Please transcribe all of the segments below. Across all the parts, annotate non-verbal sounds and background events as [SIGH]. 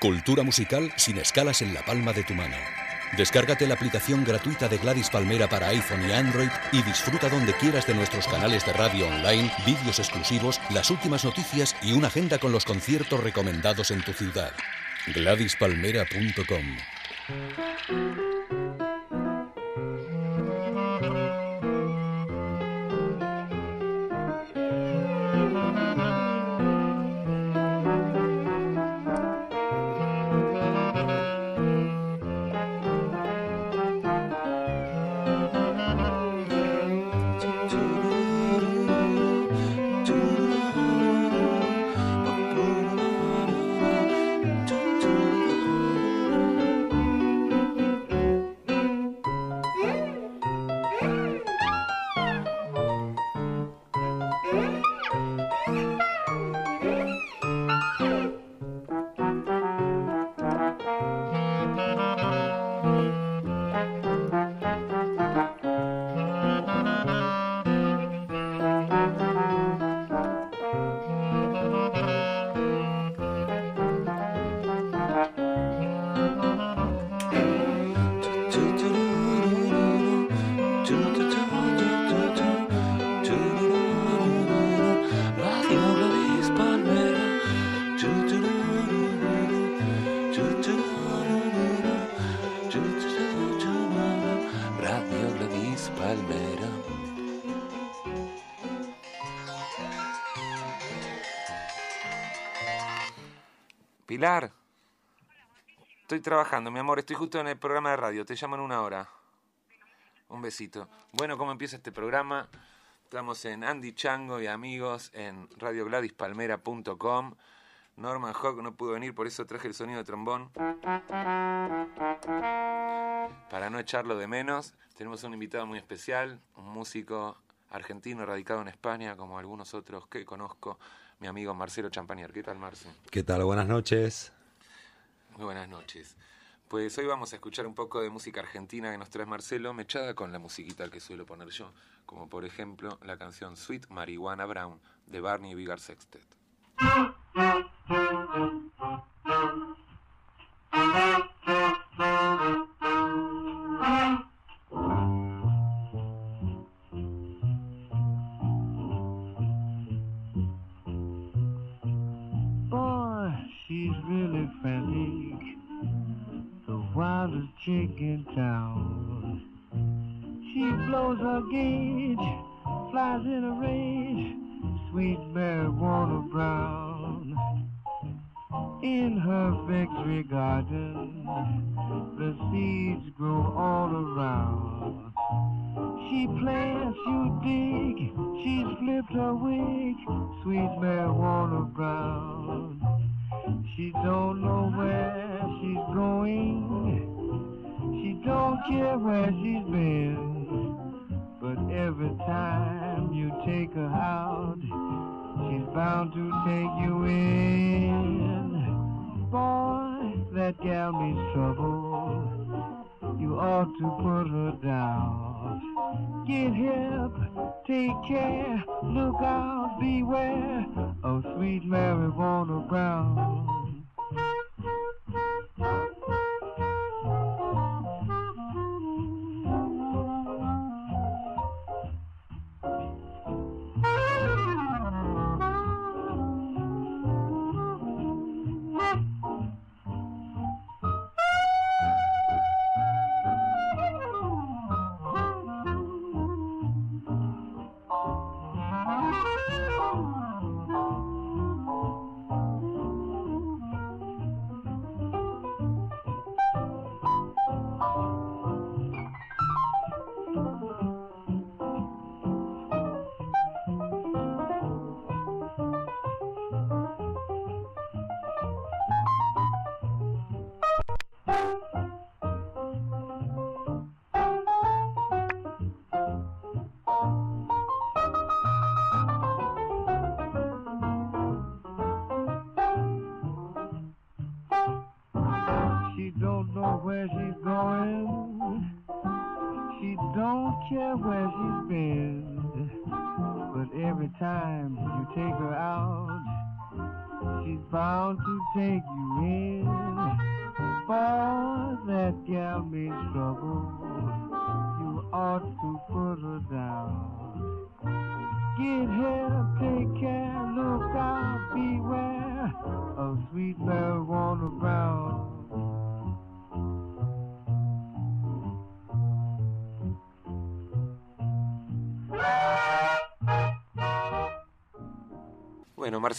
Cultura musical sin escalas en la palma de tu mano. Descárgate la aplicación gratuita de Gladys Palmera para iPhone y Android y disfruta donde quieras de nuestros canales de radio online, vídeos exclusivos, las últimas noticias y una agenda con los conciertos recomendados en tu ciudad. GladysPalmera.com Estoy trabajando, mi amor. Estoy justo en el programa de radio. Te llamo en una hora. Un besito. Bueno, ¿cómo empieza este programa? Estamos en Andy Chango y amigos en radiogladyspalmera.com. Norman Hawk no pudo venir, por eso traje el sonido de trombón. Para no echarlo de menos, tenemos un invitado muy especial, un músico argentino radicado en España, como algunos otros que conozco, mi amigo Marcelo Champanier. ¿Qué tal, Marce? ¿Qué tal? Buenas noches. Muy buenas noches. Pues hoy vamos a escuchar un poco de música argentina que nos trae Marcelo, mechada con la musiquita que suelo poner yo, como por ejemplo la canción Sweet Marijuana Brown de Barney Vigar Sextet. [LAUGHS] gauge, flies in a rage. Sweet marijuana brown. In her victory garden, the seeds grow all around. She plants, you dig. She's flipped her wig, sweet marijuana brown. She don't know where she's going. She don't care where she's take her out, she's bound to take you in. Boy, that gal means trouble. You ought to put her down. Get hip, take care, look out, beware of sweet marijuana brown.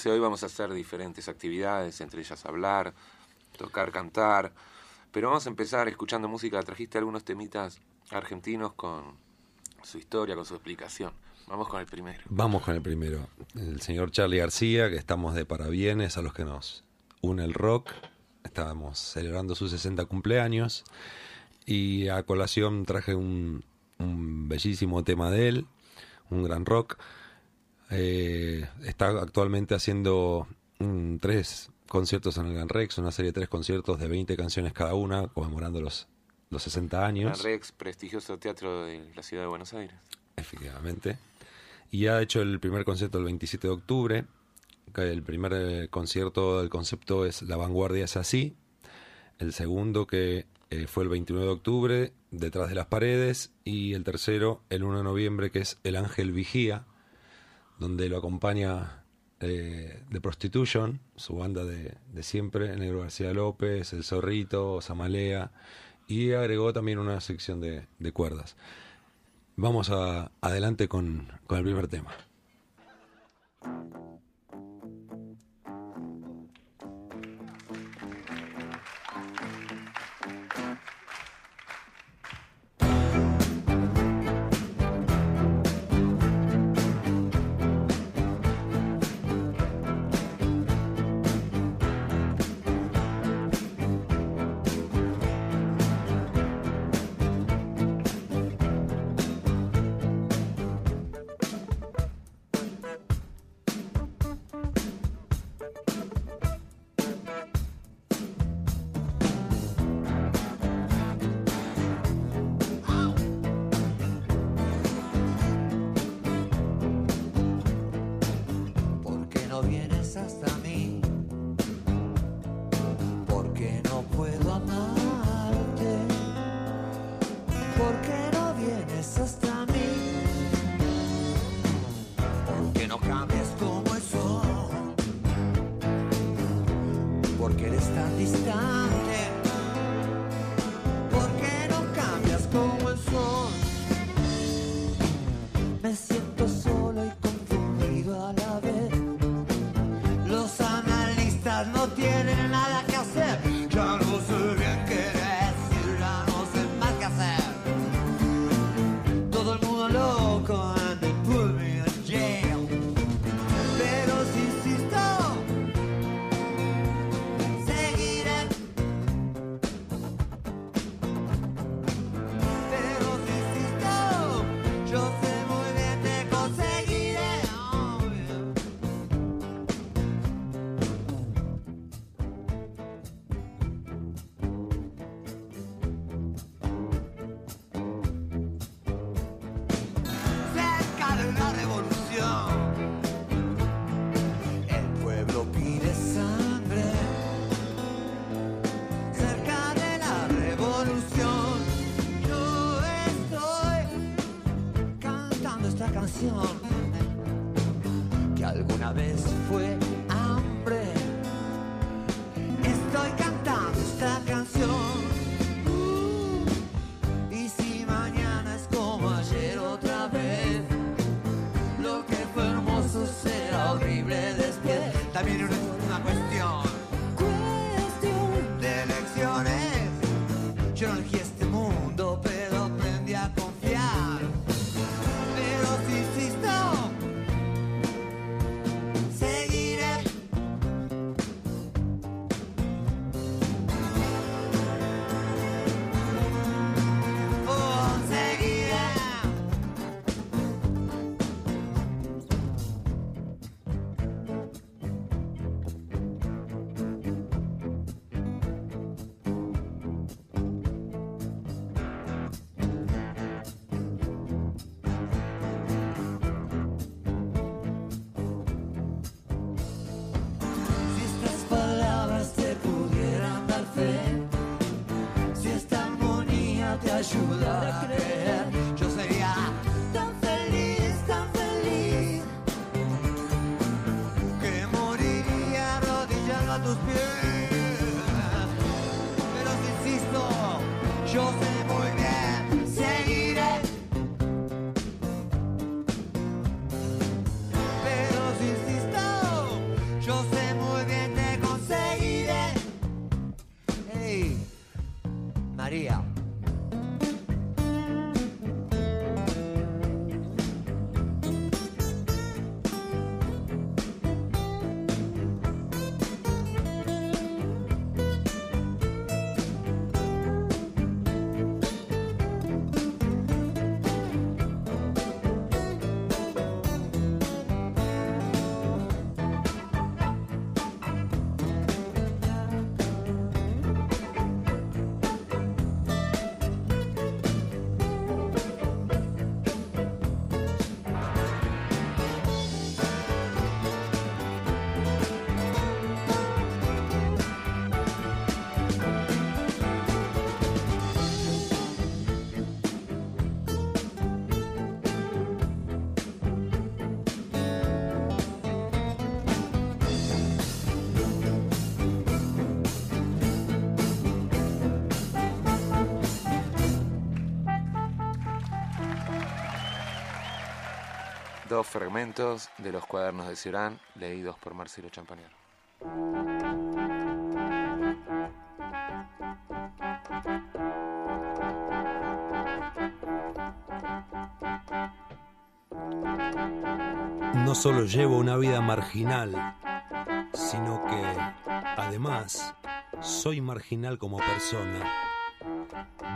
Hoy vamos a hacer diferentes actividades, entre ellas hablar, tocar, cantar. Pero vamos a empezar escuchando música. Trajiste algunos temitas argentinos con su historia, con su explicación. Vamos con el primero. Vamos con el primero. El señor Charlie García, que estamos de parabienes a los que nos une el rock. Estábamos celebrando su 60 cumpleaños. Y a colación traje un, un bellísimo tema de él, un gran rock. Eh, está actualmente haciendo mm, tres conciertos en el Gran Rex, una serie de tres conciertos de 20 canciones cada una, conmemorando los, los 60 años. Gran Rex, prestigioso teatro de la ciudad de Buenos Aires. Efectivamente. Y ha hecho el primer concierto el 27 de octubre. El primer eh, concierto del concepto es La vanguardia es así. El segundo que eh, fue el 29 de octubre, Detrás de las paredes. Y el tercero, el 1 de noviembre, que es El ángel vigía, donde lo acompaña eh, The Prostitution, su banda de, de siempre, Negro García López, El Zorrito, Samalea, y agregó también una sección de, de cuerdas. Vamos a, adelante con, con el primer tema. Vienes hasta mí? ¿Por qué no puedo amarte? ¿Por qué no vienes hasta mí? ¿Por qué no cambias como el sol? ¿Por qué eres tan distante? Fragmentos de los cuadernos de Ciorán, leídos por Marcelo Champagnaro. No solo llevo una vida marginal, sino que, además, soy marginal como persona.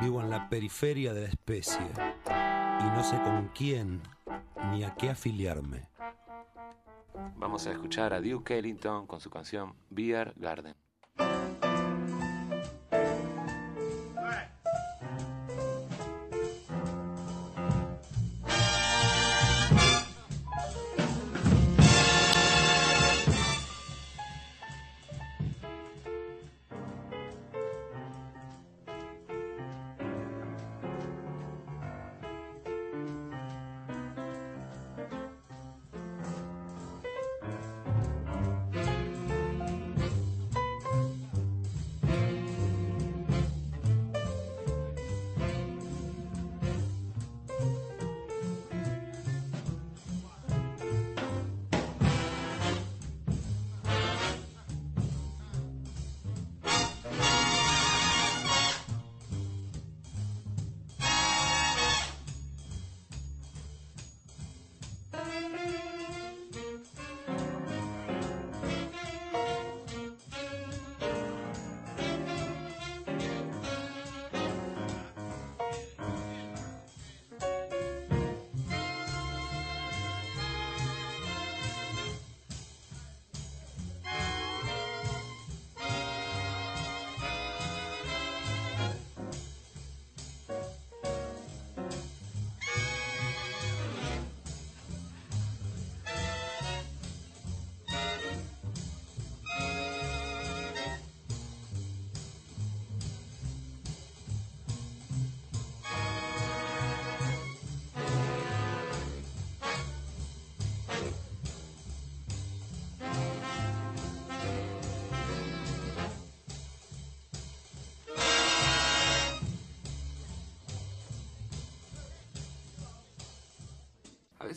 Vivo en la periferia de la especie y no sé con quién ni a qué afiliarme. Vamos a escuchar a Duke Ellington con su canción Beer Garden.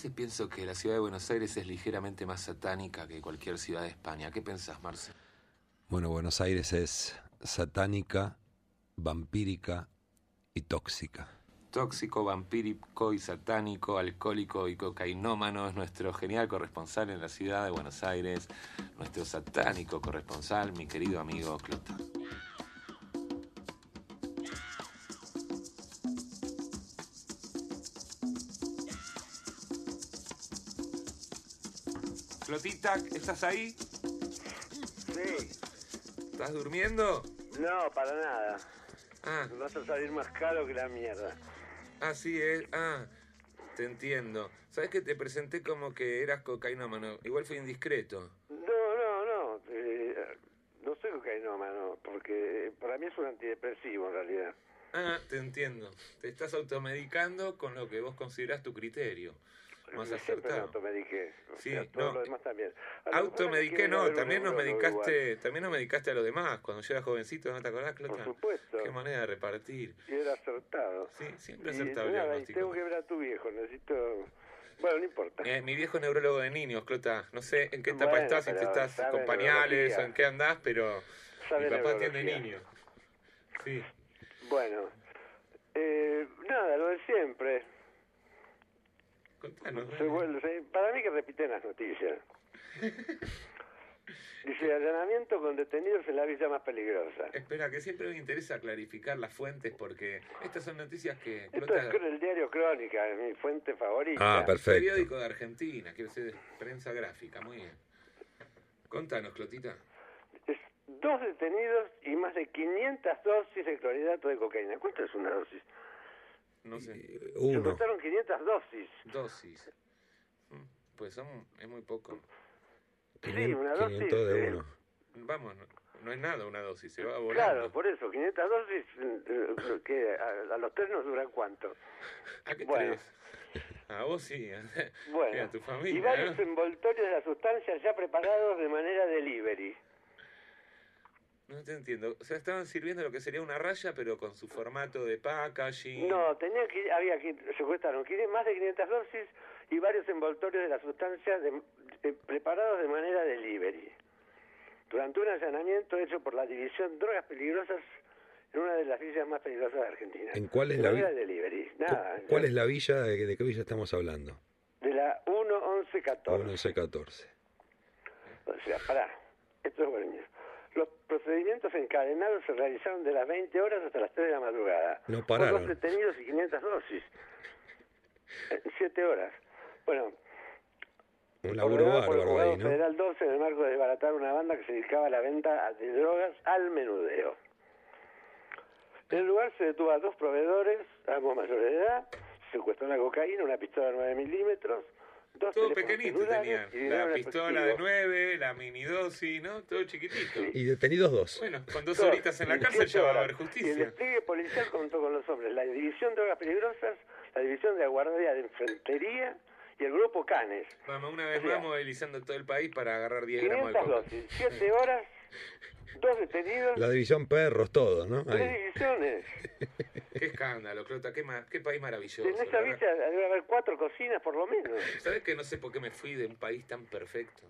Veces pienso que la ciudad de Buenos Aires es ligeramente más satánica que cualquier ciudad de España. ¿Qué pensás, Marce? Bueno, Buenos Aires es satánica, vampírica y tóxica. Tóxico, vampírico y satánico, alcohólico y cocainómano es nuestro genial corresponsal en la ciudad de Buenos Aires, nuestro satánico corresponsal, mi querido amigo Clota. ¿Estás ahí? Sí, ¿Estás durmiendo? no, para nada. Ah, Vas a salir más caro que la mierda. ah, sí, es. Ah, te entiendo. ¿Sabes que te presenté como que eras cocainómano? Igual fue indiscreto. No, no, no. eh, no soy cocainómano, porque para mí es un antidepresivo en realidad. Ah, te entiendo. Te estás automedicando con lo que vos considerás tu criterio. Más Siempre me automediqué. O Sí, sea, todo no. lo demás también. A Automediqué no, también nos medicaste, también nos medicaste a los demás. Cuando yo era jovencito, ¿no te acordás. Clota? Por supuesto. Qué manera de repartir. Y era acertado. Sí, siempre Y acertado el nada, y diagnóstico. tengo que ver a tu viejo. Necesito... Bueno, no importa. Eh, mi viejo neurólogo de niños, Clota. No sé en qué etapa Bueno, estás, si te estás con pañales o en qué andás, pero mi papá atiende niños. Sí. Bueno. Eh, nada, lo de siempre. Contanos. Se vuelve- se- para mí que repiten las noticias. [LAUGHS] Dice, allanamiento con detenidos en la villa más peligrosa. Espera, que siempre me interesa clarificar las fuentes porque estas son noticias que... Esto Clota, es el diario Crónica, es mi fuente favorita. Ah, perfecto. periódico de Argentina, quiero decir, prensa gráfica, muy bien. Contanos, Clotita. Es dos detenidos y más de 500 dosis de clorhidrato de cocaína. ¿Cuánto es una dosis? No sé, Se Uno. contaron 500 dosis. dosis. Mm, Pues son, es muy poco. Sí, una dosis. 500 de eh, uno. Vamos, no, no es nada una dosis, se va volando. Claro, por eso, 500 dosis, eh, que a, a los tres nos duran cuánto. ¿A qué Bueno. tres? A vos sí, a, Bueno, y a tu y familia. varios ¿no? envoltorios de la sustancia ya preparados de manera delivery. No te entiendo. O sea, estaban sirviendo lo que sería una raya, pero con su formato de packaging. No, tenían que, había que secuestraron más de 500 dosis y varios envoltorios de la sustancia de- de- preparados de manera delivery. Durante un allanamiento hecho por la División Drogas Peligrosas en una de las villas más peligrosas de Argentina. ¿En cuál es la manera vi- delivery? Nada. ¿Cuál es la villa? ¿De, de qué villa estamos hablando? De la 11114. 1114. O sea, pará, esto es bueno. Los procedimientos encadenados se realizaron de las 20 horas hasta las 3 de la madrugada. No Con pararon. dos detenidos y 500 dosis. En 7 horas. Bueno, Un laburo bárbaro ahí, ¿no? Federal 12 en el marco de desbaratar una banda que se dedicaba a la venta de drogas al menudeo. En el lugar se detuvo a dos proveedores, ambos mayores de edad, se secuestró la cocaína, una pistola de 9 milímetros, dos Todo pequeñito tenían. La pistola de. 9, la mini dosis, ¿no? Todo chiquitito. Y detenidos dos. Bueno, con dos Dos, horitas en la cárcel ya va a haber Y el justicia. despliegue policial contó con los hombres, la División de Drogas Peligrosas, la División de Guardia de Infantería y el Grupo Canes. Vamos, una vez O sea, más movilizando todo el país para agarrar 10 gramos de 500 coca. dosis, 7 horas, dos detenidos, La división perros, todos, ¿no? tres Ahí. divisiones. [LAUGHS] Qué escándalo, Clota, qué, ma- qué país maravilloso. En esa villa debe haber cuatro cocinas por lo menos. [LAUGHS] ¿Sabes que no sé por qué me fui de un país tan perfecto?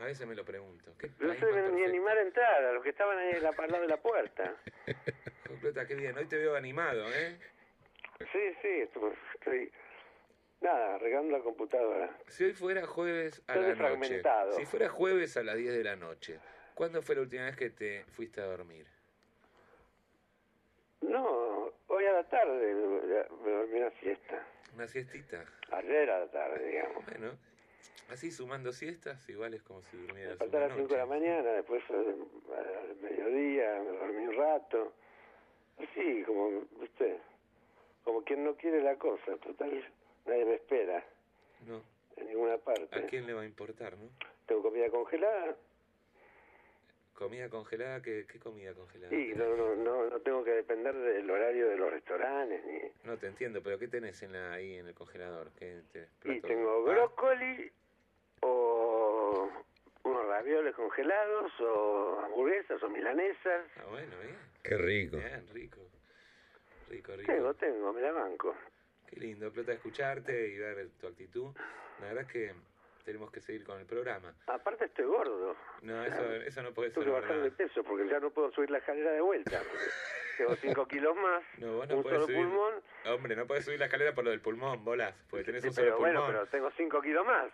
A veces me lo pregunto. ¿Qué No se deben ni animar a entrar, a los que estaban ahí al lado de la puerta. [LAUGHS] Clota, qué bien. Hoy te veo animado, ¿eh? Sí, sí, estoy... Nada, arreglando la computadora. Si hoy fuera jueves a Estoy la noche. Si fuera jueves a las 10 de la noche. ¿Cuándo fue la última vez que te fuiste a dormir? No, hoy a la tarde me dormí una siesta. ¿Una siestita? Ayer a la tarde, digamos. Bueno, así sumando siestas, igual es como si Me desperté a las 5 de la mañana, después al mediodía me dormí un rato. Así, como, viste, como quien no quiere la cosa. Total, nadie me espera No, en ninguna ¿a parte. quién le va a importar, no? Tengo comida congelada ¿Comida congelada? ¿Qué, qué comida congelada? y no, no, no, no tengo que depender del horario de los restaurantes. ni No te entiendo, pero ¿qué tenés en la, ahí en el congelador? ¿Qué te- Y tengo Ah, brócoli o unos ravioles congelados o hamburguesas o milanesas. Ah, bueno, bien. Qué rico. Bien, rico. Rico, rico. Tengo, tengo, me la banco. Qué lindo, Plata, escucharte y ver tu actitud. La verdad es que tenemos que seguir con el programa. Aparte estoy gordo. No, eso, eso no puede ser Tengo que bajar de peso porque ya no puedo subir la escalera de vuelta. [LAUGHS] Tengo 5 kilos más, No, vos no un solo subir. pulmón. Hombre, no puedes subir la escalera por lo del pulmón, bolas, porque tenés Sí, un solo pero bueno, pulmón. pero tengo 5 kilos más.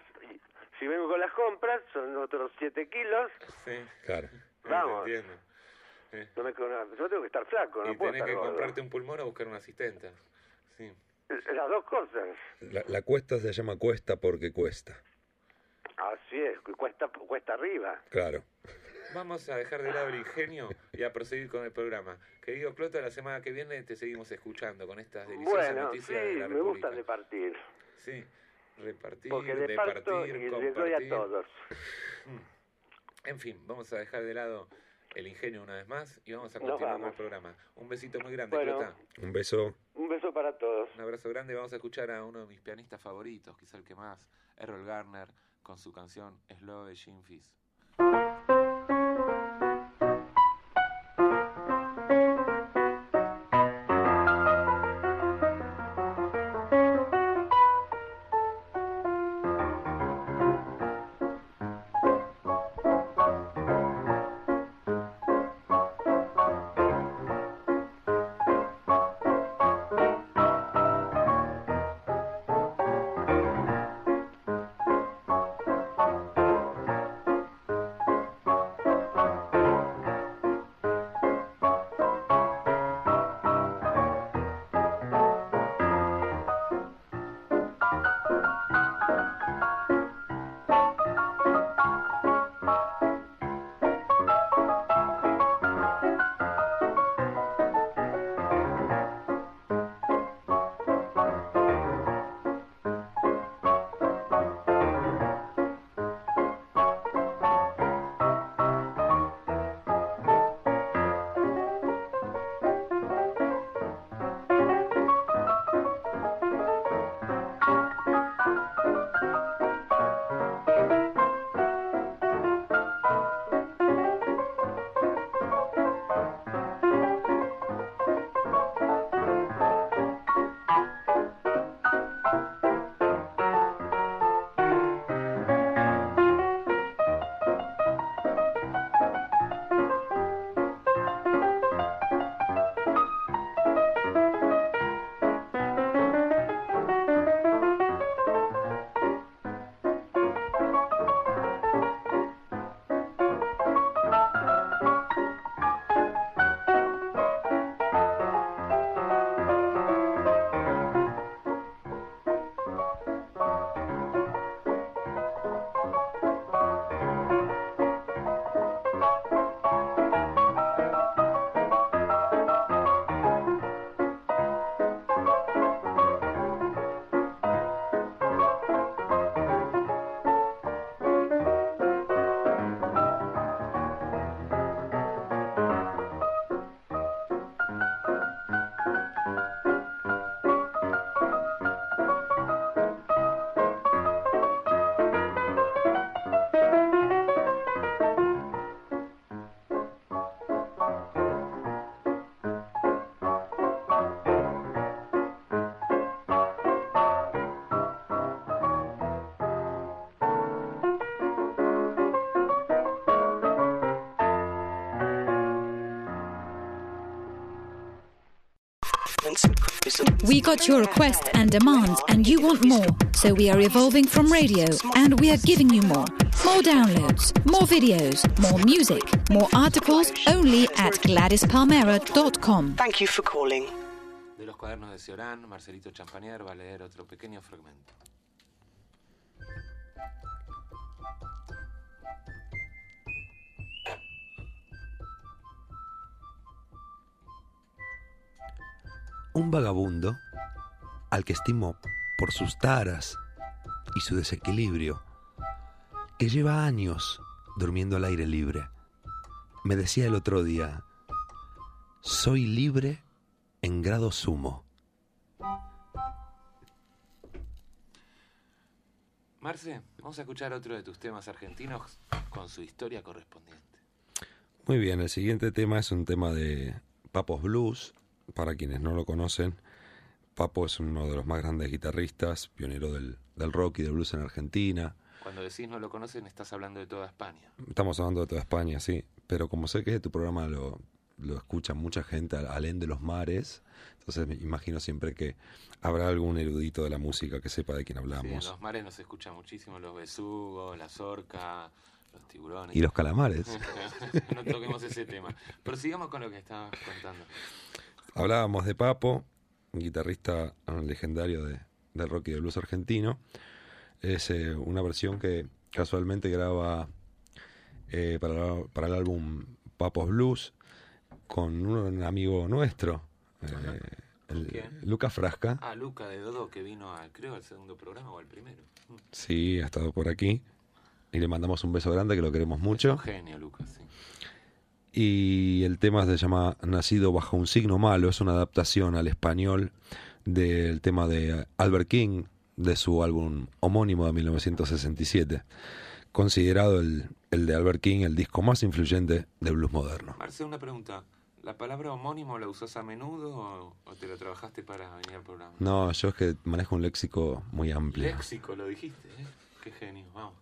Si vengo con las compras, son otros 7 kilos. Sí, Claro. no, Vamos. entiendo. Eh, No me, no, yo tengo que estar flaco, no y puedo tenés estar que gordo. comprarte un pulmón o buscar una asistenta. Sí. Las dos cosas. La, la cuesta se llama cuesta porque cuesta. Así es, cuesta, cuesta arriba. Claro. Vamos a dejar de lado el ingenio y a proseguir con el programa. Querido Clota, la semana que viene te seguimos escuchando con estas deliciosas Bueno, sí, noticias de la me República. gusta de partir. Sí, repartir, Porque de de parto y partir, les doy a compartir. todos. En fin, vamos a dejar de lado el ingenio una vez más y vamos a continuar con el programa. Un besito muy grande, Bueno. Clota. Un beso. Un beso para todos. Un abrazo grande. Vamos a escuchar a uno de mis pianistas favoritos, quizá el que más, Errol Garner, con su canción Slow de Jim Fizz. We got your request and demands, and you want more. So we are evolving from radio, and we are giving you more. More downloads, more videos, more music, more articles, only at GladysPalmera.com. Thank you for calling. De los cuadernos de Ciorán, Marcelito Champanier va a leer otro pequeño fragmento. Vagabundo, al que estimo por sus taras y su desequilibrio, que lleva años durmiendo al aire libre, me decía el otro día, soy libre en grado sumo. Marce, vamos a escuchar otro de tus temas argentinos con su historia correspondiente. Muy bien, el siguiente tema es un tema de Papos Blues. Para quienes no lo conocen, Papo es uno de los más grandes guitarristas, pionero del, del rock y del blues en Argentina. Cuando decís no lo conocen, estás hablando de toda España. Estamos hablando de toda España, sí. Pero como sé que tu programa lo, lo escucha mucha gente al alén de los mares, entonces me imagino siempre que habrá algún erudito de la música que sepa de quién Sí, en hablamos. los mares nos escucha muchísimo los besugos, las orcas, los tiburones. Y los calamares. [LAUGHS] no toquemos ese tema. Pero sigamos con lo que estabas contando. Hablábamos de Papo, un guitarrista legendario de, del rock y del blues argentino. Es eh, una versión que casualmente graba eh, para, para el álbum Papos Blues con un amigo nuestro, eh, el- ¿Quién? Lucas Frasca. Ah, Luca de Dodo que vino al, creo, al segundo programa o al primero. Sí, ha estado por aquí. Y le mandamos un beso grande que lo queremos Es mucho. un genio, Lucas, sí. Y el tema se llama Nacido bajo un signo malo, es una adaptación al español del tema de Albert King, de su álbum homónimo de 1967, considerado el, el de Albert King el disco más influyente del blues moderno. Marce, una pregunta. ¿La palabra homónimo la usas a menudo o, o te la trabajaste para venir al programa? No, yo es que manejo un léxico muy amplio. Léxico, lo dijiste, ¿eh? Qué genio, vamos.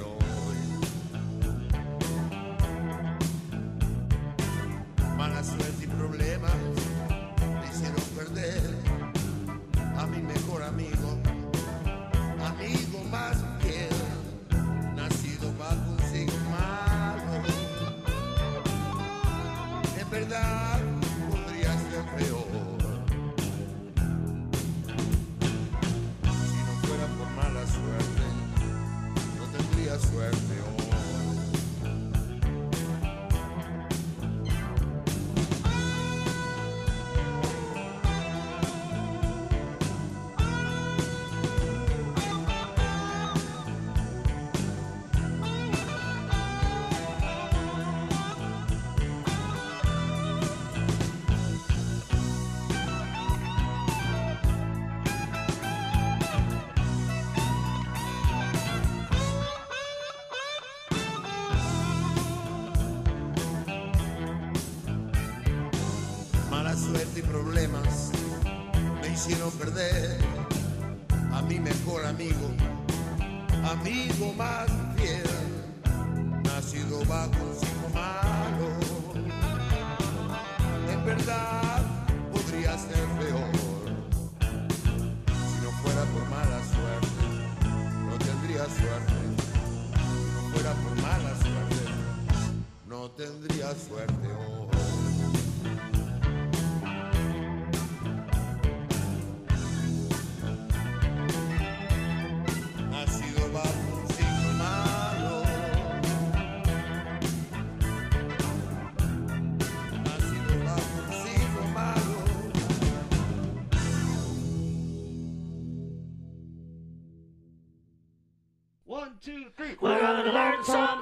Hoy. Mala suerte y problemas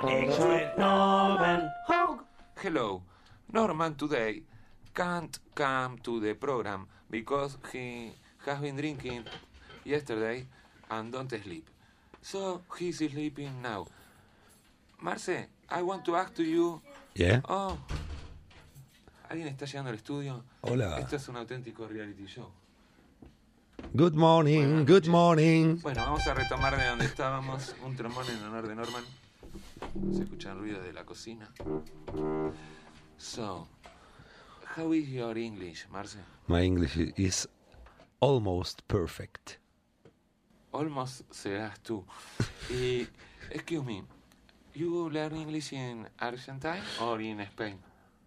Norman Hog. Hello, Norman today can't come to the program because he has been drinking yesterday and don't sleep. So he's sleeping now. Marce, I want to ask to you. Yeah? Oh, ¿alguien está llegando al estudio? Hola. Esto es un auténtico reality show. Good morning, good morning. Bueno, vamos a retomar de donde estábamos. Un trombón en honor de Norman. Se escuchan ruidos de la cocina. So, how is your English, Marce? My English is almost perfect. Almost serás tú. Y, [LAUGHS] excuse me, you learn English in Argentine or in Spain?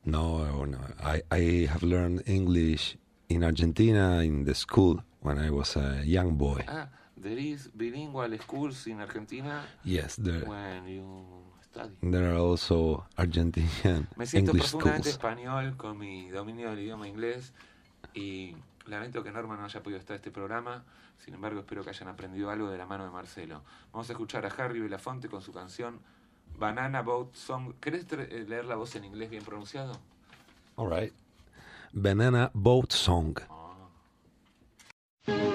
No, no. I, I have learned English in Argentina in the school when I was a young boy. Ah, there is bilingual schools in Argentina Yes, there, when you. There are also Argentinian [LAUGHS] Me siento English profundamente schools. español con mi dominio del idioma inglés y lamento que Norma no haya podido estar este programa. Sin embargo, espero que hayan aprendido algo de la mano de Marcelo. Vamos a escuchar a Harry Belafonte con su canción Banana Boat Song. ¿Querés eh, leer la voz en inglés bien pronunciado? All right. Banana Boat Song. Daylight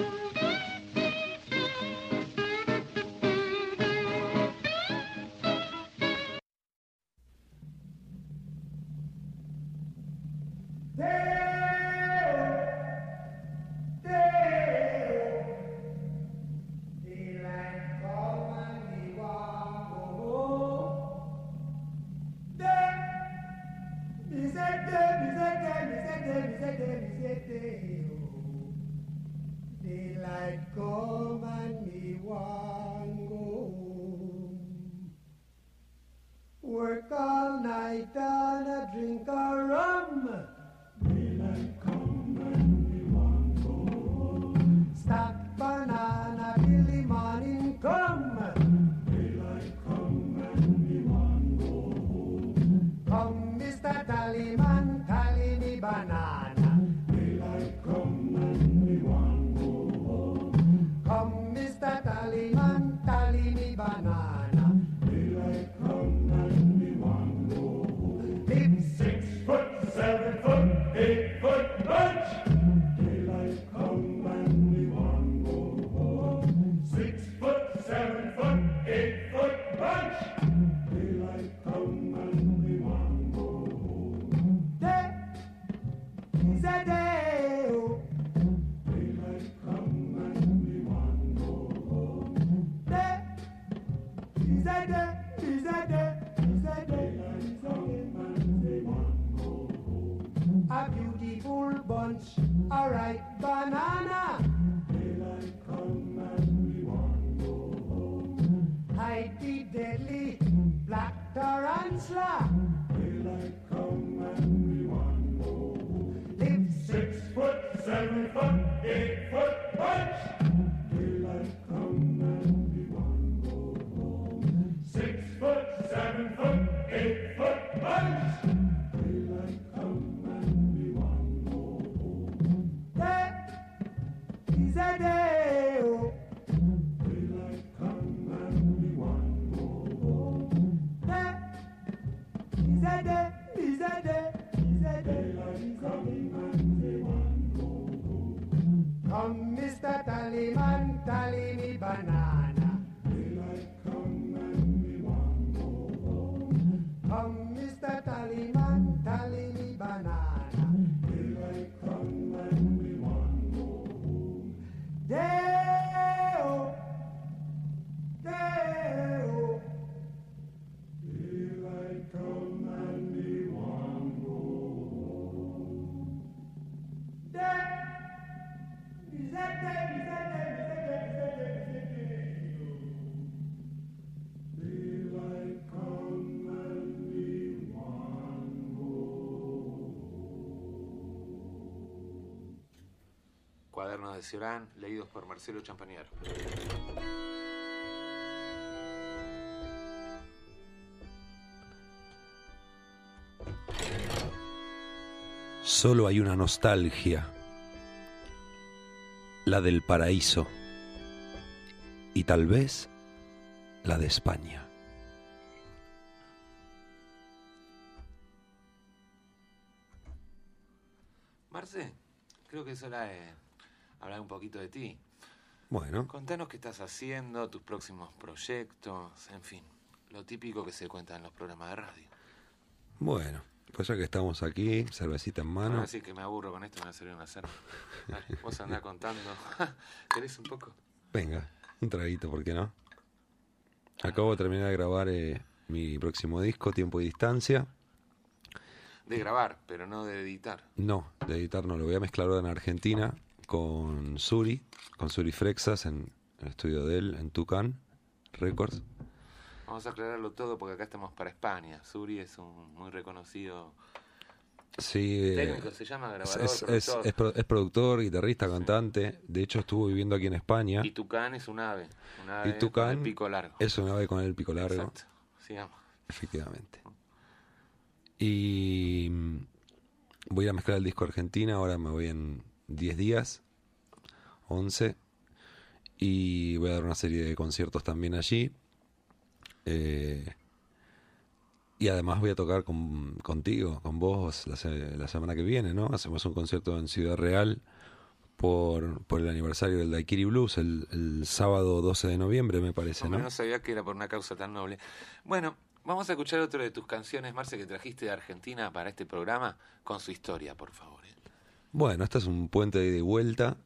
Leídos por Marcelo Champagnaro. Solo hay una nostalgia, la del paraíso y tal vez la de España. Marce, creo que es hora de hablar un poquito de ti. Bueno, Contanos qué estás haciendo, tus próximos proyectos, en fin, lo típico que se cuenta en los programas de radio. bueno, pues ya que estamos aquí, cervecita en mano. Ahora sí que me aburro con esto, me va a servir una cerveza. Dale, vos andás [LAUGHS] contando. [LAUGHS] ¿Querés un poco? Venga, un traguito, ¿por qué no? Acabo de terminar de grabar eh, mi próximo disco, Tiempo y Distancia. De grabar, pero no de editar. No, de editar no, lo voy a mezclar ahora en Argentina con Suri, con Suri Frexas en el estudio de él, en Tucán Records. Vamos a aclararlo todo porque acá estamos para España. Suri es un muy reconocido Sí, eh, técnico, se llama es, grabador, es- productor. es pro- es productor, guitarrista, cantante. De hecho, estuvo viviendo aquí en España. Y Tucán es un ave. Un ave Y Tucán con el pico largo. es un ave con el pico largo. Exacto. Sigamos. Efectivamente. Y mm, voy a mezclar el disco Argentina, ahora me voy en 10 días, 11, y voy a dar una serie de conciertos también allí. Eh, y además voy a tocar con, contigo, con vos, la, se- la semana que viene, ¿no? Hacemos un concierto en Ciudad Real por, por el aniversario del Daiquiri Blues, el, el sábado 12 de noviembre, me parece, ¿no? no sabía que era por una causa tan noble. Bueno, vamos a escuchar otra de tus canciones, Marce, que trajiste de Argentina para este programa, con su historia, por favor. ¿eh? Bueno, este es un puente de vuelta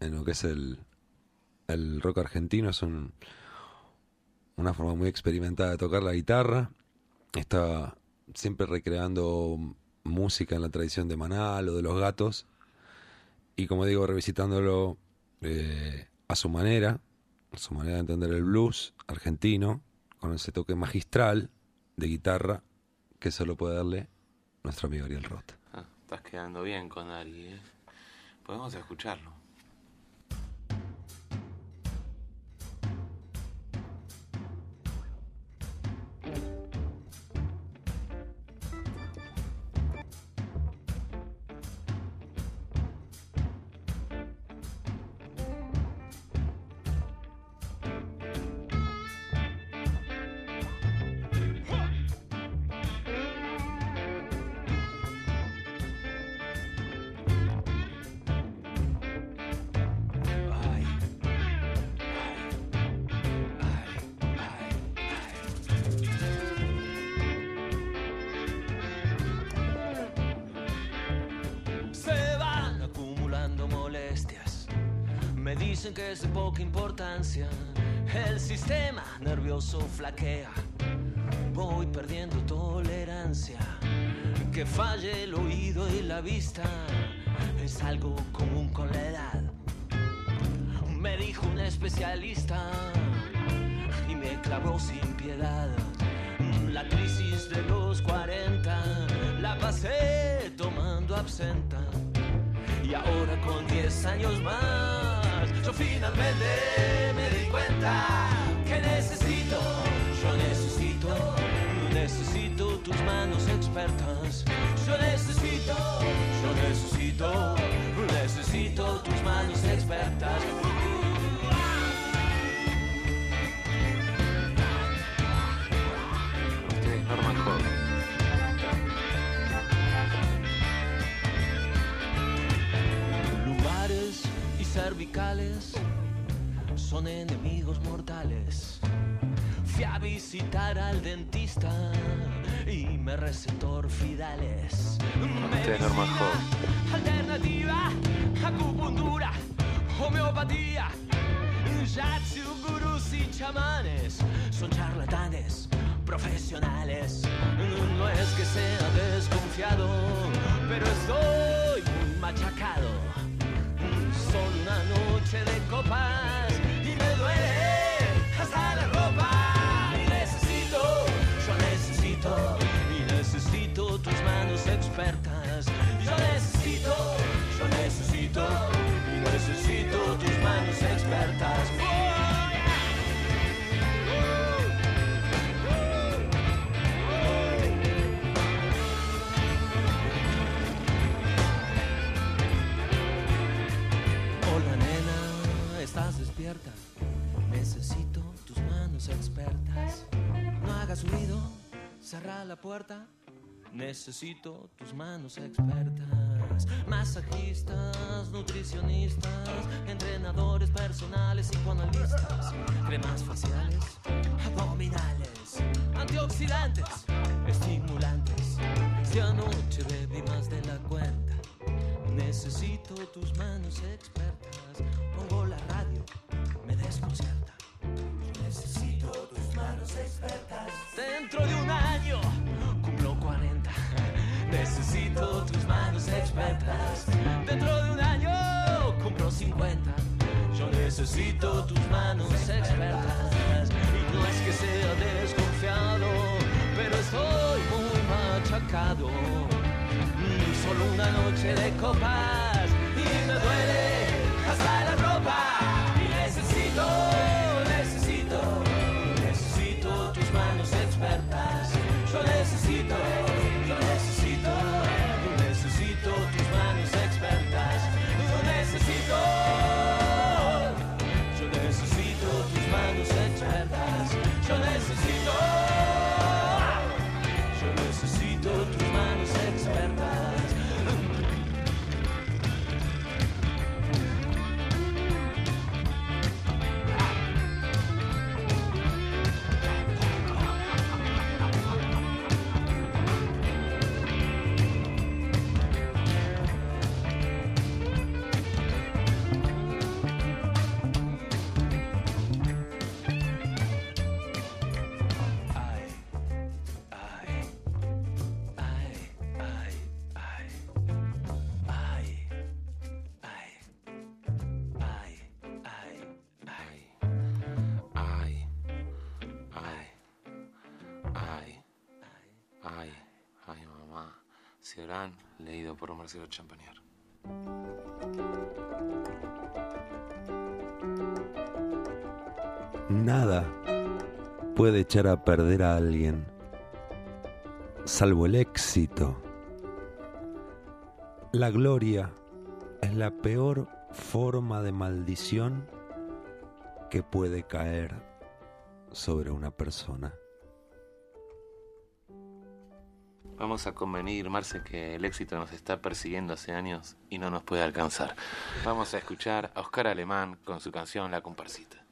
en lo que es el, el rock argentino. Es un- una forma muy experimentada de tocar la guitarra. Está siempre recreando música en la tradición de Manal o de los gatos. Y como digo, revisitándolo eh, a su manera, a su manera de entender el blues argentino, con ese toque magistral de guitarra que solo puede darle nuestro amigo Ariel Roth. Estás quedando bien con Ari, ¿eh? Podemos escucharlo. Dicen que es de poca importancia. El sistema nervioso flaquea. Voy perdiendo tolerancia. Que falle el oído y la vista es algo común con la edad. Me dijo un especialista y me clavó sin piedad. La crisis de los 40 la pasé tomando absenta. Y ahora con 10 años más, yo finalmente me di cuenta que necesito, yo necesito, necesito tus manos expertas. Yo necesito, yo necesito, necesito tus manos expertas. Y cervicales son enemigos mortales. Fui a visitar al dentista y me recetó orfidales. Este Hall. Alternativa, acupuntura, homeopatía, yatsu, gurús y chamanes son charlatanes profesionales. No es que sea desconfiado, pero estoy machacado. De copas y me duele hasta la ropa. Y necesito, yo necesito, y necesito tus manos expertas. Yo necesito, Necesito tus manos expertas. Masajistas, nutricionistas, entrenadores personales, psicoanalistas, cremas faciales, abdominales, antioxidantes, estimulantes. Si anoche bebí más de la cuenta. Necesito tus manos expertas. Pongo la radio, me desconcierta. Necesito tus manos expertas. Dentro de un Necesito tus manos expertas. Dentro de un año cumplo 50. Yo necesito tus manos expertas. Y no es que sea desconfiado, pero estoy muy machacado. Mm, Solo una noche de copas y me duele hasta la ropa. Y necesito, Si habrán leído por Marcelo Champagnat. Nada puede echar a perder a alguien, salvo el éxito. La gloria es la peor forma de maldición que puede caer sobre una persona. Vamos a convenir, Marce, que el éxito nos está persiguiendo hace años y no nos puede alcanzar. Vamos a escuchar a Oscar Alemán con su canción La Comparsita.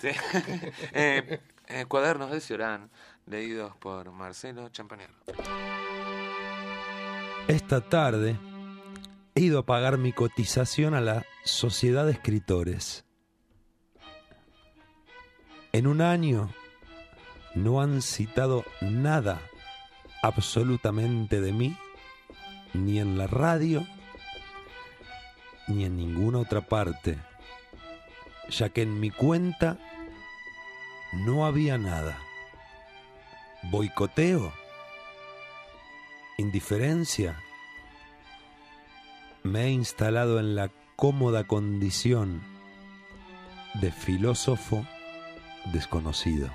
Este, [LAUGHS] eh, eh, cuadernos de Ciorán, leídos por Marcelo Champaner. Esta tarde he ido a pagar mi cotización a la Sociedad de Escritores. En un año no han citado nada absolutamente de mí, ni en la radio, ni en ninguna otra parte, ya que en mi cuenta no había nada. Boicoteo, indiferencia, me he instalado en la cómoda condición de filósofo desconocido.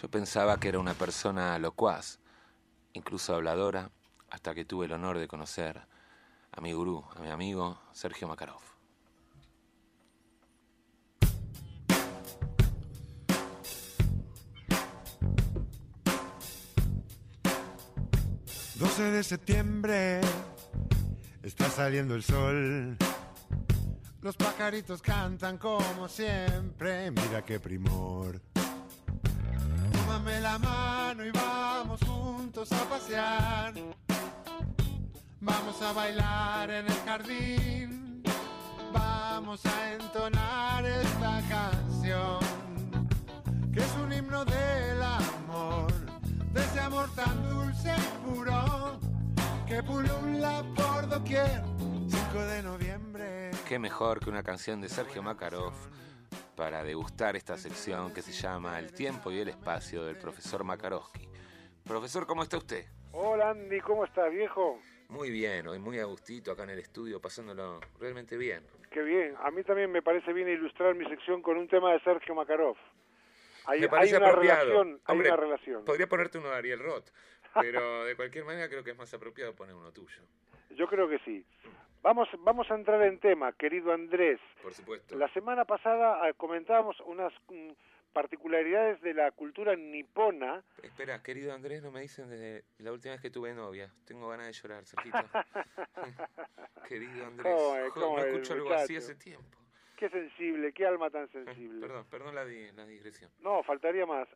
Yo pensaba que era una persona locuaz, incluso habladora, hasta que tuve el honor de conocer a mi gurú, a mi amigo Sergio Makarov. — 12 de septiembre, está saliendo el sol. Los pajaritos cantan como siempre, mira qué primor. Tómame la mano y vamos juntos a pasear. Vamos a bailar en el jardín. Vamos a entonar esta canción, que es un himno del amor, de ese amor tan dulce y puro, que pulula por doquier. 5 de noviembre. Qué mejor que una canción de Sergio Makarov para degustar esta sección que se llama El tiempo y el espacio del profesor Makarovsky. Profesor, ¿cómo está usted? Hola Andy, ¿cómo estás, viejo? Muy bien, hoy muy a gustito acá en el estudio, pasándolo realmente bien. Qué bien. A mí también me parece bien ilustrar mi sección con un tema de Sergio Makarov. Hay, Me parece hay una apropiado. relación, hay Hombre, una relación. Podría ponerte uno de Ariel Roth, pero de cualquier manera creo que es más apropiado poner uno tuyo. Yo creo que sí. Vamos, vamos a entrar en tema, querido Andrés. Por supuesto. La semana pasada eh, comentábamos unas mm, particularidades de la cultura nipona. Espera, querido Andrés, no me dicen desde la última vez que tuve novia. Tengo ganas de llorar, Sergito. [LAUGHS] querido Andrés, joder, ¿Cómo no es, escucho algo así muchacho? hace tiempo. Qué sensible, qué alma tan [LAUGHS] sensible. Perdón, perdón la, di- la digresión. No, faltaría más.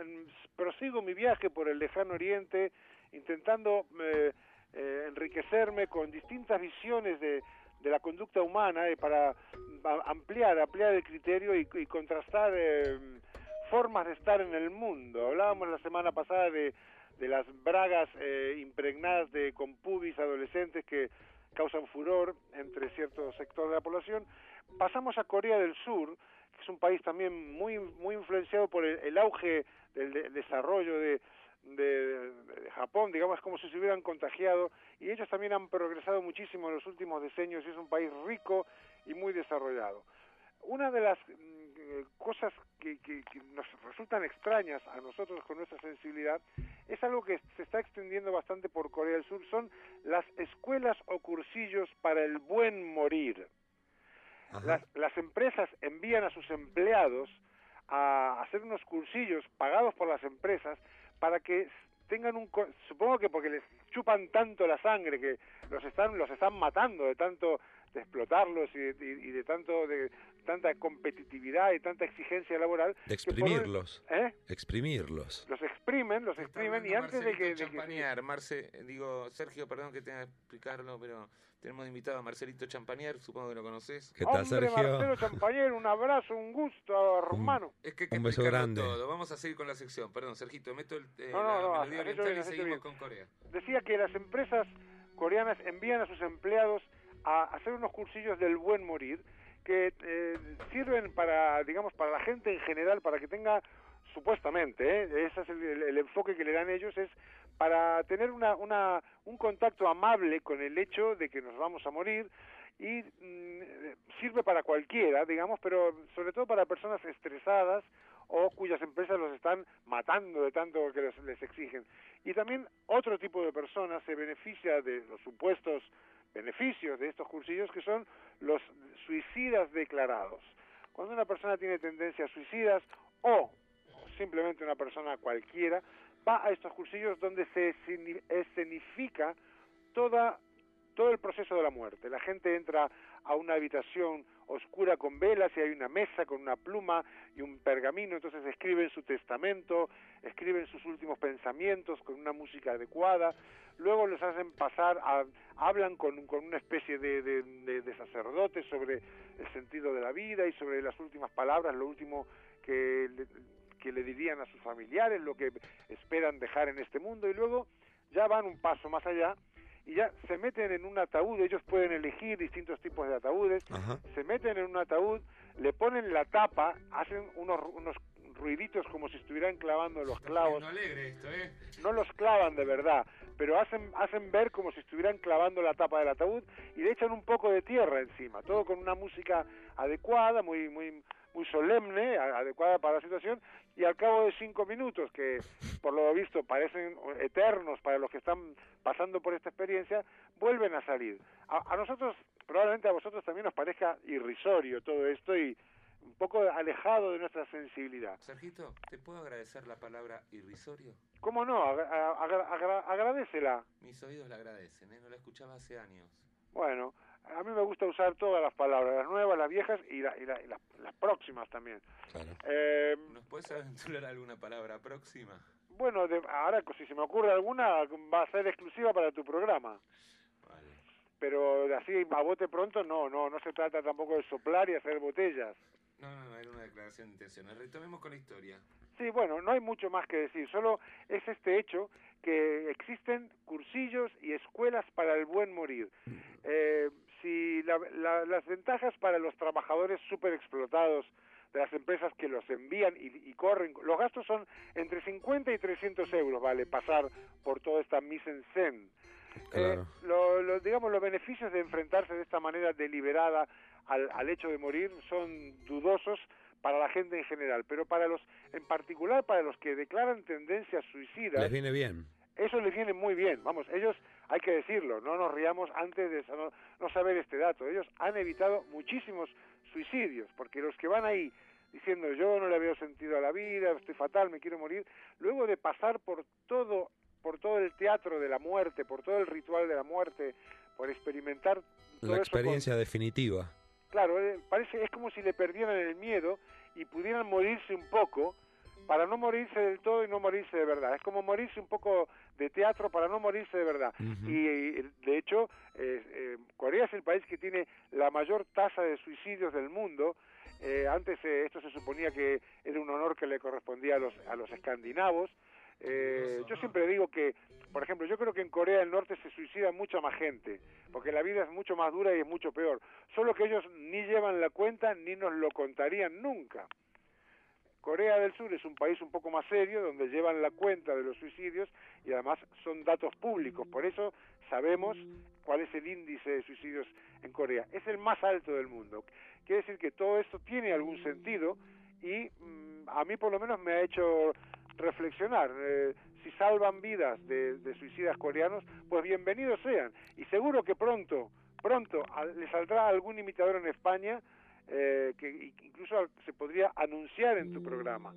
En- prosigo mi viaje por el lejano oriente intentando eh, eh, enriquecerme con distintas visiones de, de la conducta humana eh, para ampliar, ampliar el criterio y, y contrastar eh, formas de estar en el mundo. Hablábamos la semana pasada de, de las bragas eh, impregnadas de con pubis adolescentes que causan furor entre cierto sector de la población. Pasamos a Corea del Sur, que es un país también muy muy influenciado por el, el auge del de- desarrollo de, de, de Japón, digamos, como si se hubieran contagiado, y ellos también han progresado muchísimo en los últimos decenios y es un país rico y muy desarrollado. Una de las mm, cosas que, que- que nos resultan extrañas a nosotros con nuestra sensibilidad es algo que se está extendiendo bastante por Corea del Sur, son las escuelas o cursillos para el buen morir. Las, las empresas envían a sus empleados a hacer unos cursillos pagados por las empresas para que tengan un supongo que porque les chupan tanto la sangre que los están los están matando de tanto de explotarlos y de, y- de tanto de tanta competitividad y tanta exigencia laboral De un- exprimirlos. ¿eh? Exprimirlos. los exprimen los exprimen y antes de que, de que- Champañar, Marce, digo, Sergio, perdón que tenga que explicarlo, pero tenemos invitado a Marcelito Champañer, supongo que lo conoces. ¿Qué tal, hombre Sergio? Marcelo Champañer un abrazo un gusto hermano Es que que Un beso grande. todo. Vamos a seguir con la sección. Perdón, Sergito, meto el, eh, No, no, la no, melodía oriental bien, y seguimos bien. con Corea. decía que las empresas coreanas envían a sus empleados a hacer unos cursillos del buen morir que eh, sirven para, digamos, para la gente en general, para que tenga, supuestamente, ¿eh? ese es el, el- el enfoque que le dan ellos, es para tener una, una, un contacto amable con el hecho de que nos vamos a morir y mm, sirve para cualquiera, digamos, pero sobre todo para personas estresadas o cuyas empresas los están matando de tanto que les, les exigen. Y también otro tipo de personas se beneficia de los supuestos beneficios de estos cursillos que son los suicidas declarados. Cuando una persona tiene tendencias suicidas o simplemente una persona cualquiera va a estos cursillos donde se esceni- escenifica toda todo el proceso de la muerte. La gente entra a una habitación oscura con velas y hay una mesa con una pluma y un pergamino, entonces escriben su testamento, escriben sus últimos pensamientos con una música adecuada, luego los hacen pasar, a- hablan con, con una especie de, de, sacerdote sobre el sentido de la vida y sobre las últimas palabras, lo último que que le dirían a sus familiares, lo que esperan dejar en este mundo. Y luego ya van un paso más allá y ya se meten en un ataúd, ellos pueden elegir distintos tipos de ataúdes, Ajá. se meten en un ataúd, le ponen la tapa, hacen unos, unos ruiditos como si estuvieran clavando los clavos, No alegre esto, ¿eh? no los clavan de verdad, pero hacen, hacen ver como si estuvieran clavando la tapa del ataúd y le echan un poco de tierra encima, todo con una música adecuada, muy, muy, muy solemne, a- adecuada para la situación, y al cabo de cinco minutos, que por lo visto parecen eternos para los que están pasando por esta experiencia, vuelven a salir. A, a nosotros, probablemente a vosotros también nos parezca irrisorio todo esto y un poco alejado de nuestra sensibilidad. Sergito, ¿te puedo agradecer la palabra irrisorio? ¿Cómo no? Agra- agra- agradecela. Mis oídos la agradecen, ¿eh? No la escuchaba hace años. Bueno, a mí me gusta usar todas las palabras, las nuevas, las viejas y, la- y la- y las- las próximas también. Eh, ¿Nos puedes aventurar alguna palabra próxima? bueno, de- ahora si se me ocurre alguna va a ser exclusiva para tu programa. Pero así a bote pronto no, no, no se trata tampoco de soplar y hacer botellas. No, no, no, era una declaración de intenciones. Retomemos con la historia. Sí, bueno, no hay mucho más que decir, solo es este hecho que existen cursillos y escuelas para el buen morir. Eh, si la- la- las ventajas para los trabajadores super explotados de las empresas que los envían y, y corren, los gastos son entre 50 y 300 euros, vale, pasar por toda esta mise en scène. Claro. Eh, lo- lo- digamos, los beneficios de enfrentarse de esta manera deliberada al, al hecho de morir son dudosos para la gente en general, pero para los, en particular para los que declaran tendencias suicidas, Les viene bien. Eso les viene muy bien. Vamos, ellos, hay que decirlo, no nos riamos antes de no, no saber este dato. Ellos han evitado muchísimos suicidios, porque los que van ahí diciendo yo no le veo sentido a la vida, estoy fatal, me quiero morir, luego de pasar por todo, por todo el teatro de la muerte, por todo el ritual de la muerte, por experimentar La con- experiencia definitiva. Claro, eh, parece es como si le perdieran el miedo y pudieran morirse un poco para no morirse del todo y no morirse de verdad. Es como morirse un poco de teatro para no morirse de verdad. Y, de hecho, eh, eh, Corea es el país que tiene la mayor tasa de suicidios del mundo. Eh, antes eh, esto se suponía que era un honor que le correspondía a los, a los escandinavos. Eh, yo siempre digo que, por ejemplo, yo creo que en Corea del Norte se suicida mucha más gente, porque la vida es mucho más dura y es mucho peor. Solo que ellos ni llevan la cuenta ni nos lo contarían nunca. Corea del Sur es un país un poco más serio, donde llevan la cuenta de los suicidios y además son datos públicos. Por eso sabemos cuál es el índice de suicidios en Corea. Es el más alto del mundo. Quiere decir que todo esto tiene algún sentido y mm, a mí por lo menos me ha hecho reflexionar. Eh, si salvan vidas de, de suicidas coreanos, pues bienvenidos sean. Y seguro que pronto, pronto al- le saldrá algún imitador en España eh, que incluso se podría anunciar en tu programa.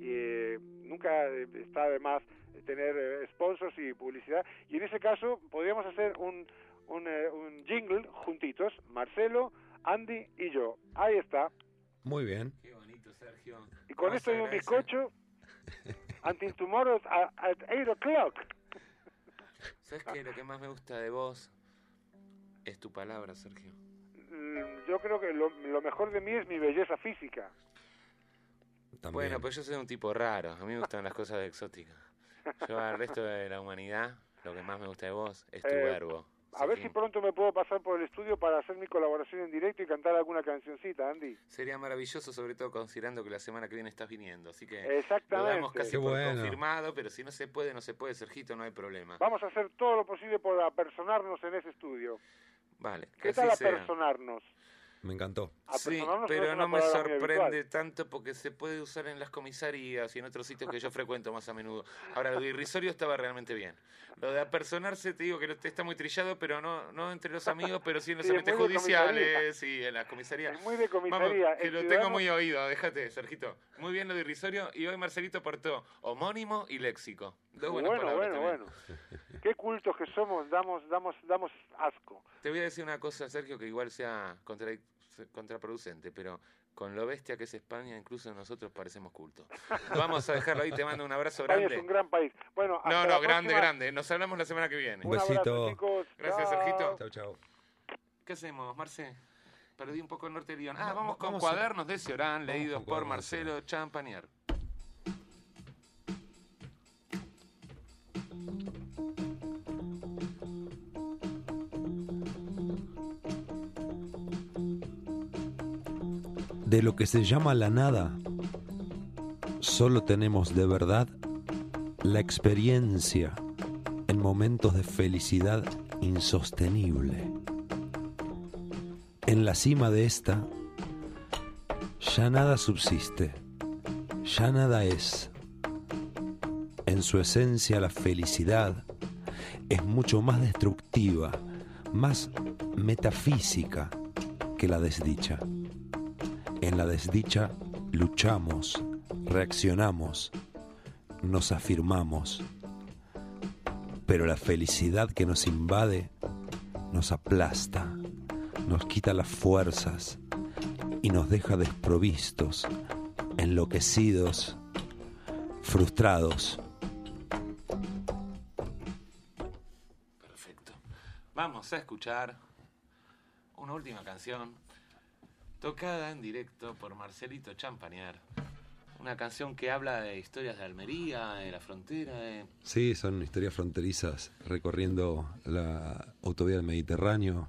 Y, eh, nunca eh, está de más tener eh, sponsors y publicidad. Y en ese caso podríamos hacer un, un, eh, un jingle juntitos, Marcelo, Andy y yo. Ahí está. Muy bien. Qué bonito, Sergio. Y con esto y un bizcocho, until tomorrow at, at 8 o'clock. ¿Sabes qué? Lo que más me gusta de vos es tu palabra, Sergio. Mm, Yo creo que lo, lo mejor de mí es mi belleza física. Bueno, pues yo soy un tipo raro. A mí me gustan las cosas exóticas. Yo al resto de la humanidad, lo que más me gusta de vos es tu Eh, verbo. A ver si pronto me puedo pasar por el estudio para hacer mi colaboración en directo y cantar alguna cancioncita, Andy. Sería maravilloso, sobre todo considerando que la semana que viene estás viniendo. Así que Exactamente. lo damos casi Qué por bueno. confirmado, pero si no se puede, no se puede, Sergito, no hay problema. Vamos a hacer todo lo posible por apersonarnos en ese estudio. Vale, que ¿Qué así tal sea. apersonarnos? Me encantó. Sí, pero no me sorprende tanto porque se puede usar en las comisarías y en otros sitios que yo frecuento más a menudo. Ahora, lo de irrisorio estaba realmente bien. Lo de apersonarse, te digo que no- está muy trillado, pero no, no entre los amigos, pero sí en los [LAUGHS] Sí, ambientes judiciales, sí, en las comisarías. Es muy de Vamos, comisaría. que El lo ciudadano- tengo muy oído, déjate, Sergito. Muy bien lo de irrisorio y hoy Marcelito aportó homónimo y léxico. Dos buenas Bueno, palabras bueno, también. bueno. Qué cultos que somos, damos, damos, damos asco. Te voy a decir una cosa, Sergio, que igual sea contra- contraproducente, pero con lo bestia que es España, incluso nosotros parecemos cultos. [LAUGHS] Vamos a dejarlo ahí, te mando un abrazo España grande. es un gran país. Bueno, hasta No, la no, grande, próxima. grande. Nos hablamos la semana que viene. Un besito. chicos. Gracias, Chao. Sergito. Chau, chau. ¿Qué hacemos, Marce? Perdí un poco el norte del guion. Ah, vamos con vamos a- cuadernos de Ciorán, leídos por de Marcelo Champañar. De lo que se llama la nada, solo tenemos de verdad la experiencia en momentos de felicidad insostenible. En la cima de esta, ya nada subsiste, ya nada es. En su esencia la felicidad es mucho más destructiva, más metafísica que la desdicha. En la desdicha luchamos, reaccionamos, nos afirmamos. Pero la felicidad que nos invade nos aplasta, nos quita las fuerzas y nos deja desprovistos, enloquecidos, frustrados. Perfecto. Vamos a escuchar una última canción tocada en directo por Marcelito Champañar. Una canción que habla de historias de Almería, de la frontera, de... Sí, son historias fronterizas recorriendo la autovía del Mediterráneo,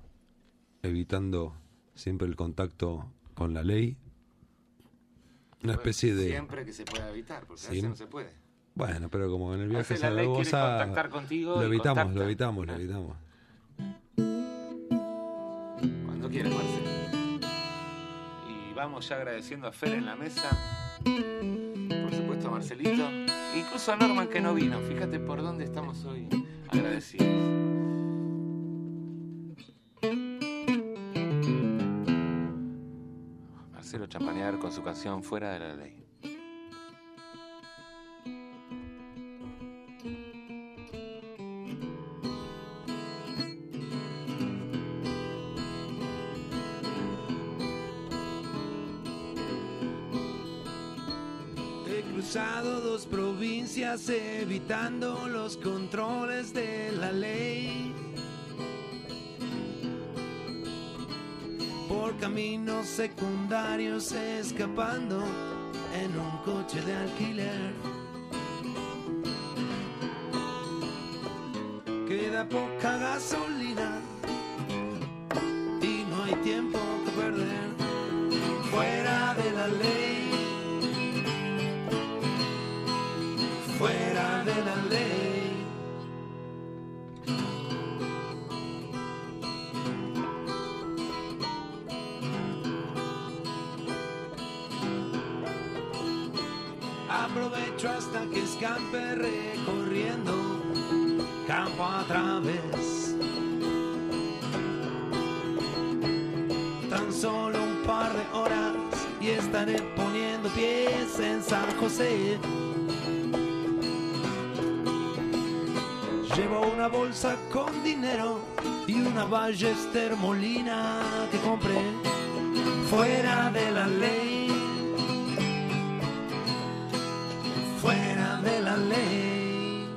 evitando siempre el contacto con la ley. Una especie de... Siempre que se pueda evitar, porque a veces no se puede. Bueno, pero como en el viaje a la Zaragoza... contactar contigo Lo evitamos, contacta. lo evitamos, lo evitamos. Cuando quieras, Marce. Vamos ya agradeciendo a Fer en la mesa. Por supuesto a Marcelito. incluso a Norman que no vino. Fíjate por dónde estamos hoy agradecidos. Marcelo Champanear con su canción Fuera de la Ley. Provincias evitando los controles de la ley. Por caminos secundarios escapando en un coche de alquiler. Queda poca gasolina y no hay tiempo que perder. Fuera de la ley. Fuera de la ley. Aprovecho hasta que escampe recorriendo campo a través. Tan solo un par de horas y estaré poniendo pies en San José. Llevo una bolsa con dinero y una Ballester Molina que compré fuera de la ley. Fuera de la ley.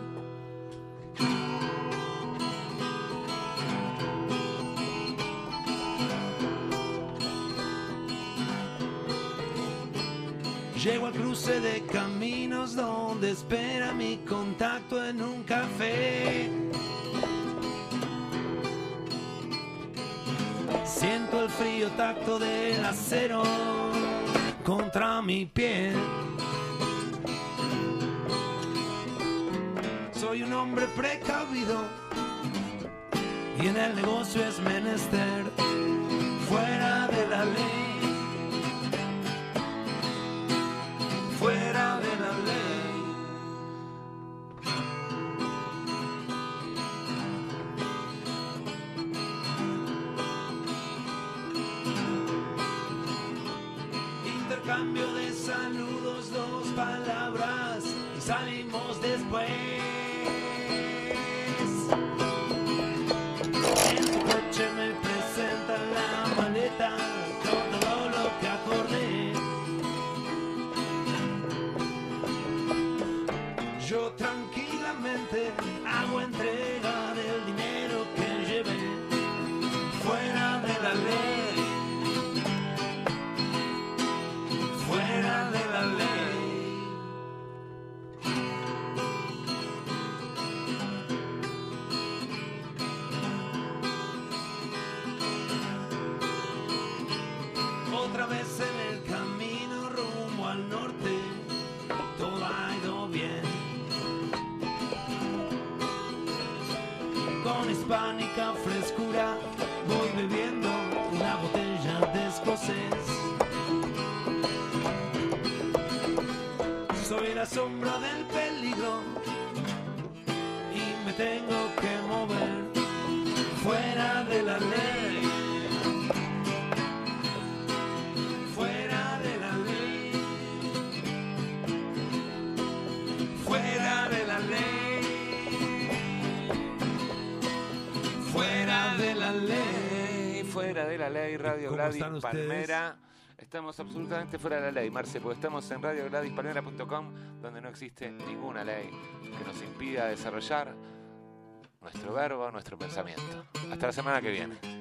Llego al cruce de caminos donde espera mi contacto en un café. Siento el frío tacto del acero contra mi piel. Soy un hombre precavido y en el negocio es menester fuera de la ley. Radio ¿Cómo Gladys Palmera. Estamos absolutamente fuera de la ley, Marce, porque estamos en radiogladyspalmera.com, donde no existe ninguna ley que nos impida desarrollar nuestro verbo, nuestro pensamiento. Hasta la semana que viene.